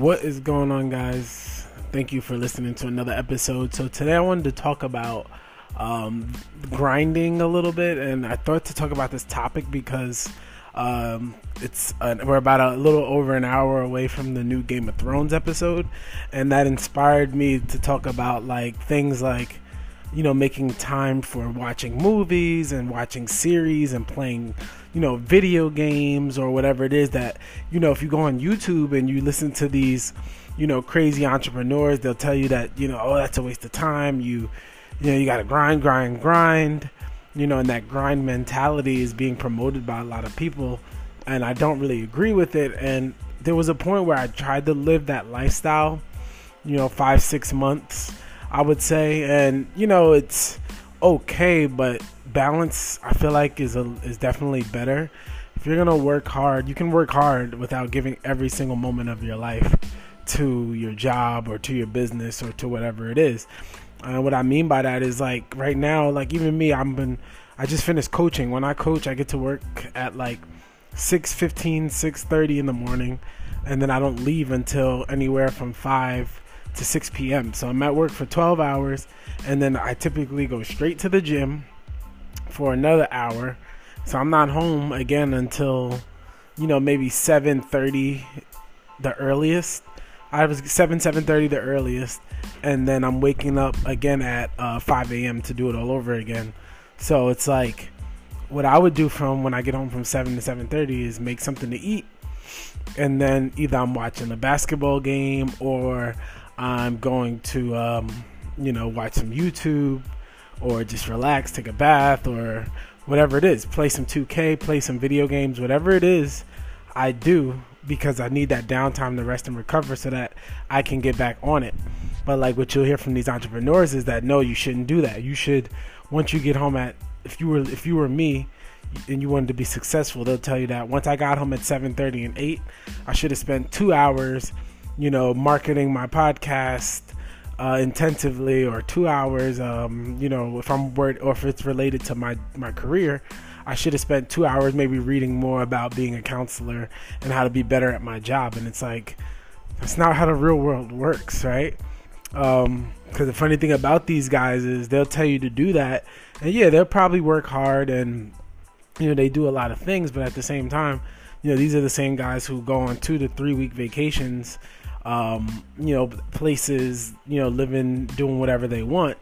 What is going on, guys? Thank you for listening to another episode. So, today I wanted to talk about um, grinding a little bit, and I thought to talk about this topic because um, it's uh, we're about a little over an hour away from the new Game of Thrones episode, and that inspired me to talk about like things like you know making time for watching movies and watching series and playing you know video games or whatever it is that you know if you go on YouTube and you listen to these you know crazy entrepreneurs they'll tell you that you know oh that's a waste of time. You you know you got to grind grind grind you know and that grind mentality is being promoted by a lot of people and I don't really agree with it. And there was a point where I tried to live that lifestyle you know 5 6 months I would say and you know it's okay but balance I feel like is a, is definitely better. If you're gonna work hard, you can work hard without giving every single moment of your life to your job or to your business or to whatever it is. And what I mean by that is like right now, like even me, I'm been I just finished coaching. When I coach, I get to work at like 6:15, 6:30 in the morning, and then I don't leave until anywhere from 5 to 6 p.m. So I'm at work for 12 hours, and then I typically go straight to the gym for another hour. So I'm not home again until you know maybe 7:30 the earliest. I was 7 7:30 the earliest and then I'm waking up again at uh, 5 a.m. to do it all over again. So it's like what I would do from when I get home from 7 to 7:30 is make something to eat and then either I'm watching a basketball game or I'm going to um, you know watch some YouTube or just relax, take a bath, or whatever it is. Play some 2K, play some video games, whatever it is, I do because I need that downtime to rest and recover so that I can get back on it. But like what you'll hear from these entrepreneurs is that no, you shouldn't do that. You should once you get home at if you were if you were me and you wanted to be successful, they'll tell you that once I got home at 7:30 and 8, I should have spent 2 hours, you know, marketing my podcast, uh, intensively or two hours. Um, you know, if I'm worried or if it's related to my my career, I should have spent two hours maybe reading more about being a counselor and how to be better at my job. And it's like that's not how the real world works, right? Because um, the funny thing about these guys is they'll tell you to do that, and yeah, they'll probably work hard and you know they do a lot of things, but at the same time, you know these are the same guys who go on two to three week vacations um, you know, places, you know, living, doing whatever they want.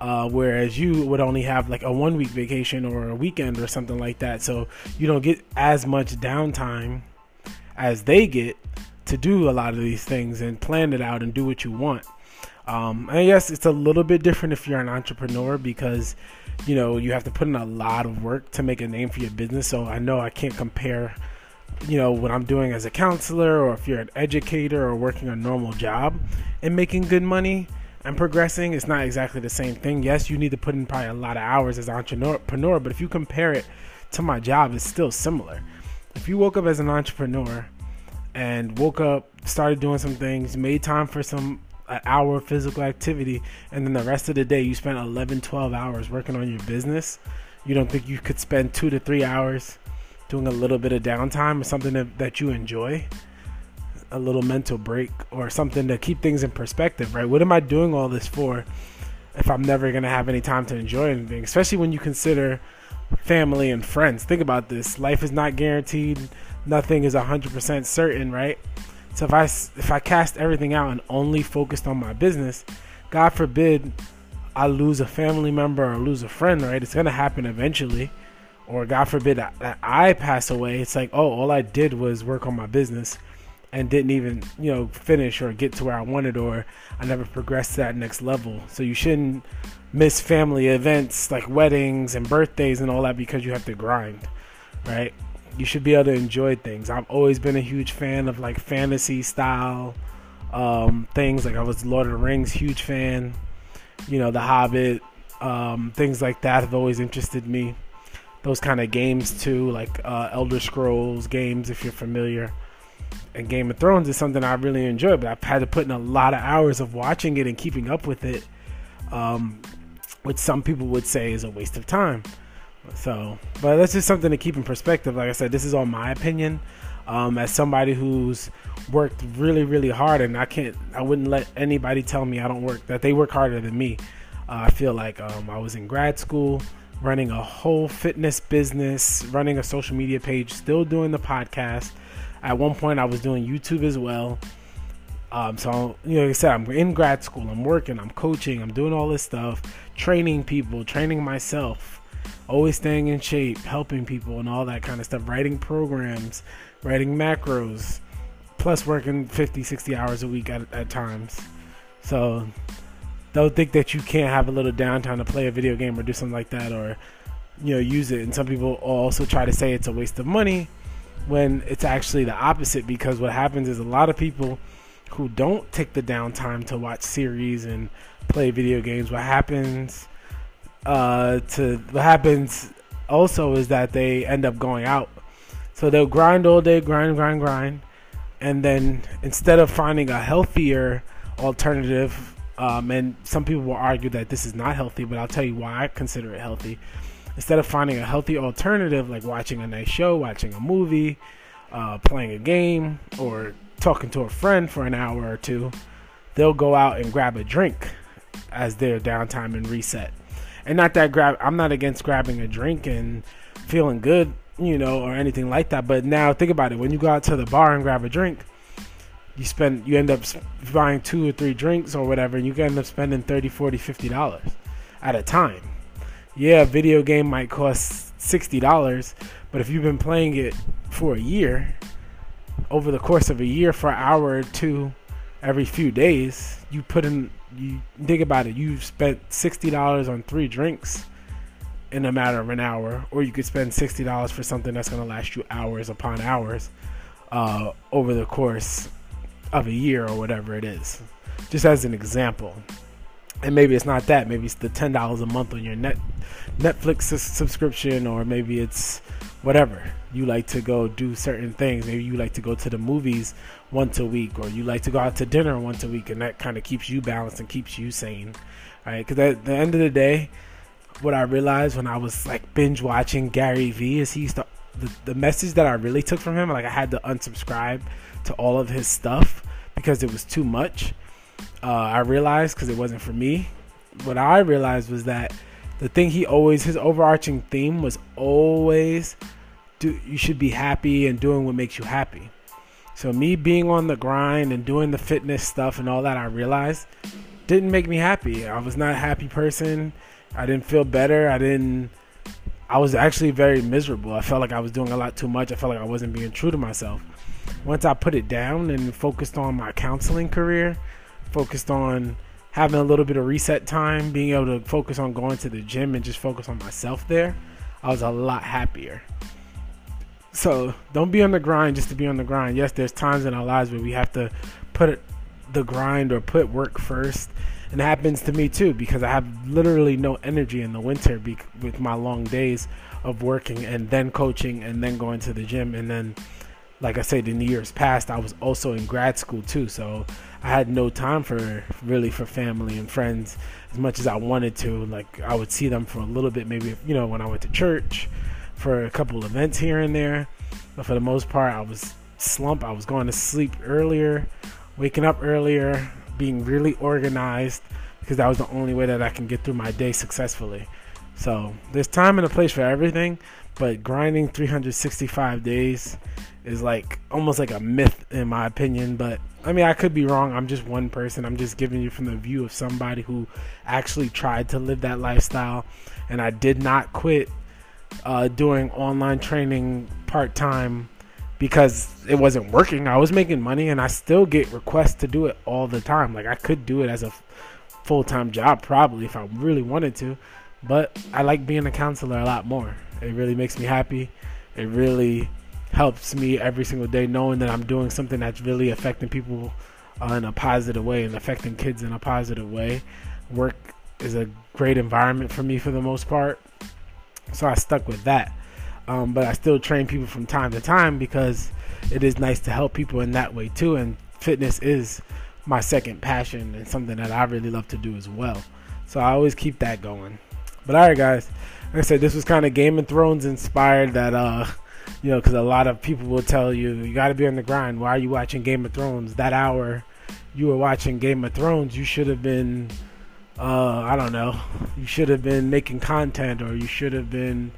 Uh, whereas you would only have like a one week vacation or a weekend or something like that. So you don't get as much downtime as they get to do a lot of these things and plan it out and do what you want. Um, and yes, it's a little bit different if you're an entrepreneur because you know you have to put in a lot of work to make a name for your business. So I know I can't compare you know what I'm doing as a counselor or if you're an educator or working a normal job and making good money and progressing it's not exactly the same thing. Yes you need to put in probably a lot of hours as an entrepreneur but if you compare it to my job it's still similar. If you woke up as an entrepreneur and woke up started doing some things made time for some an hour of physical activity and then the rest of the day you spent 11 12 hours working on your business you don't think you could spend two to three hours doing a little bit of downtime or something that, that you enjoy a little mental break or something to keep things in perspective right? What am i doing all this for if i'm never going to have any time to enjoy anything? Especially when you consider family and friends. Think about this. Life is not guaranteed. Nothing is 100% certain right? So if i if i cast everything out and only focused on my business god forbid i lose a family member or lose a friend right? It's going to happen eventually or God forbid that I pass away, it's like, oh, all I did was work on my business and didn't even, you know, finish or get to where I wanted, or I never progressed to that next level. So you shouldn't miss family events like weddings and birthdays and all that because you have to grind, right? You should be able to enjoy things. I've always been a huge fan of like fantasy style um, things. Like I was Lord of the Rings huge fan. You know, The Hobbit, um, things like that have always interested me those kind of games too, like uh, Elder Scrolls games, if you're familiar. And Game of Thrones is something I really enjoy, but I've had to put in a lot of hours of watching it and keeping up with it, um, which some people would say is a waste of time. So, but that's just something to keep in perspective. Like I said, this is all my opinion. Um, as somebody who's worked really, really hard, and I can't, I wouldn't let anybody tell me I don't work, that they work harder than me. Uh, I feel like um, I was in grad school, running a whole fitness business, running a social media page, still doing the podcast. At one point, I was doing YouTube as well. Um, so, you know, like I said, I'm in grad school, I'm working, I'm coaching, I'm doing all this stuff, training people, training myself, always staying in shape, helping people, and all that kind of stuff, writing programs, writing macros, plus working 50, 60 hours a week at, at times. So, don't think that you can't have a little downtime to play a video game or do something like that or, you know, use it. And some people also try to say it's a waste of money when it's actually the opposite because what happens is a lot of people who don't take the downtime to watch series and play video games, what happens uh, to what happens also is that they end up going out. So they'll grind all day, grind, grind, grind, and then instead of finding a healthier alternative, um, and some people will argue that this is not healthy, but I'll tell you why I consider it healthy. Instead of finding a healthy alternative like watching a nice show, watching a movie, uh, playing a game, or talking to a friend for an hour or two, they'll go out and grab a drink as their downtime and reset. And not that grab I'm not against grabbing a drink and feeling good, you know, or anything like that, but now think about it. When you go out to the bar and grab a drink, you spend you end up buying two or three drinks or whatever, and you end up spending 30, 40, 50 dollars at a time. Yeah, a video game might cost $60, but if you've been playing it for a year, over the course of a year for an hour or two every few days, you put in you think about it, you've spent sixty dollars on three drinks in a matter of an hour, or you could spend sixty dollars for something that's gonna last you hours upon hours uh, over the course of a year or whatever it is. Just as an example. And maybe it's not that. Maybe it's the ten dollars a month on your net Netflix subscription, or maybe it's whatever you like to go do certain things. Maybe you like to go to the movies once a week, or you like to go out to dinner once a week, and that kind of keeps you balanced and keeps you sane. Right? Because at the end of the day, what I realized when I was like binge watching Gary Vee is he's the, the the message that I really took from him. Like I had to unsubscribe to all of his stuff because it was too much. Uh, I realized because it wasn't for me. What I realized was that the thing he always his overarching theme was always do you should be happy and doing what makes you happy. So me being on the grind and doing the fitness stuff and all that, I realized didn't make me happy. I was not a happy person. I didn't feel better. I didn't. I was actually very miserable. I felt like I was doing a lot too much. I felt like I wasn't being true to myself. Once I put it down and focused on my counseling career, focused on having a little bit of reset time, being able to focus on going to the gym and just focus on myself there, I was a lot happier. So don't be on the grind just to be on the grind. Yes, there's times in our lives where we have to put the grind or put work first. And it happens to me too because I have literally no energy in the winter be- with my long days of working and then coaching and then going to the gym. And then, like I said, in the years past, I was also in grad school too. So I had no time for really for family and friends as much as I wanted to. Like I would see them for a little bit, maybe, you know, when I went to church for a couple events here and there. But for the most part, I was slump. I was going to sleep earlier, waking up earlier, being really organized because that was the only way that I can get through my day successfully. So there's time and a place for everything, but grinding 365 days is like almost like a myth in my opinion. But I mean, I could be wrong. I'm just one person. I'm just giving you from the view of somebody who actually tried to live that lifestyle, and I did not quit uh, doing online training part time because it wasn't working. I was making money and I still get requests to do it all the time. Like I could do it as a full time job probably if I really wanted to, but I like being a counselor a lot more. It really makes me happy. It really helps me every single day knowing that I'm doing something that's really affecting people uh, in a positive way and affecting kids in a positive way. Work is a great environment for me for the most part. So I stuck with that. Um, but I still train people from time to time because it is nice to help people in that way too. And fitness is my second passion and something that I really love to do as well. So I always keep that going. But all right, guys. Like I said, this was kind of Game of Thrones inspired. That uh, you know, because a lot of people will tell you you got to be on the grind. Why are you watching Game of Thrones? That hour you were watching Game of Thrones, you should have been, uh, I don't know, you should have been making content, or you should have been,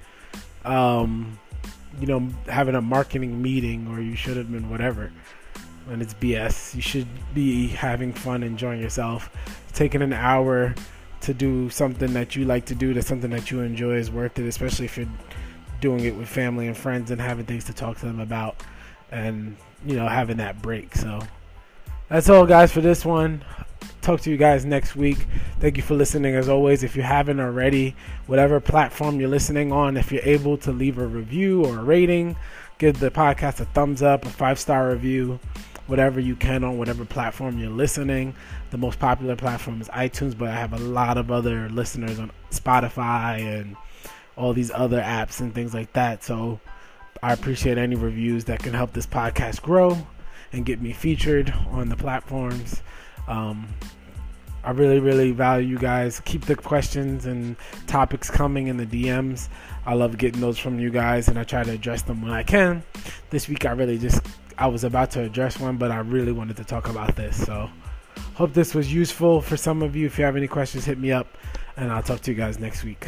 um, you know, having a marketing meeting, or you should have been whatever. And it's BS. You should be having fun, enjoying yourself. Taking an hour to do something that you like to do, to something that you enjoy, is worth it, especially if you're doing it with family and friends and having things to talk to them about and you know having that break so that's all guys for this one talk to you guys next week thank you for listening as always if you haven't already whatever platform you're listening on if you're able to leave a review or a rating give the podcast a thumbs up a five star review whatever you can on whatever platform you're listening the most popular platform is itunes but i have a lot of other listeners on spotify and all these other apps and things like that. So I appreciate any reviews that can help this podcast grow and get me featured on the platforms. Um, I really, really value you guys. Keep the questions and topics coming in the DMs. I love getting those from you guys, and I try to address them when I can. This week, I really just I was about to address one, but I really wanted to talk about this. So, hope this was useful for some of you. If you have any questions, hit me up, and I'll talk to you guys next week.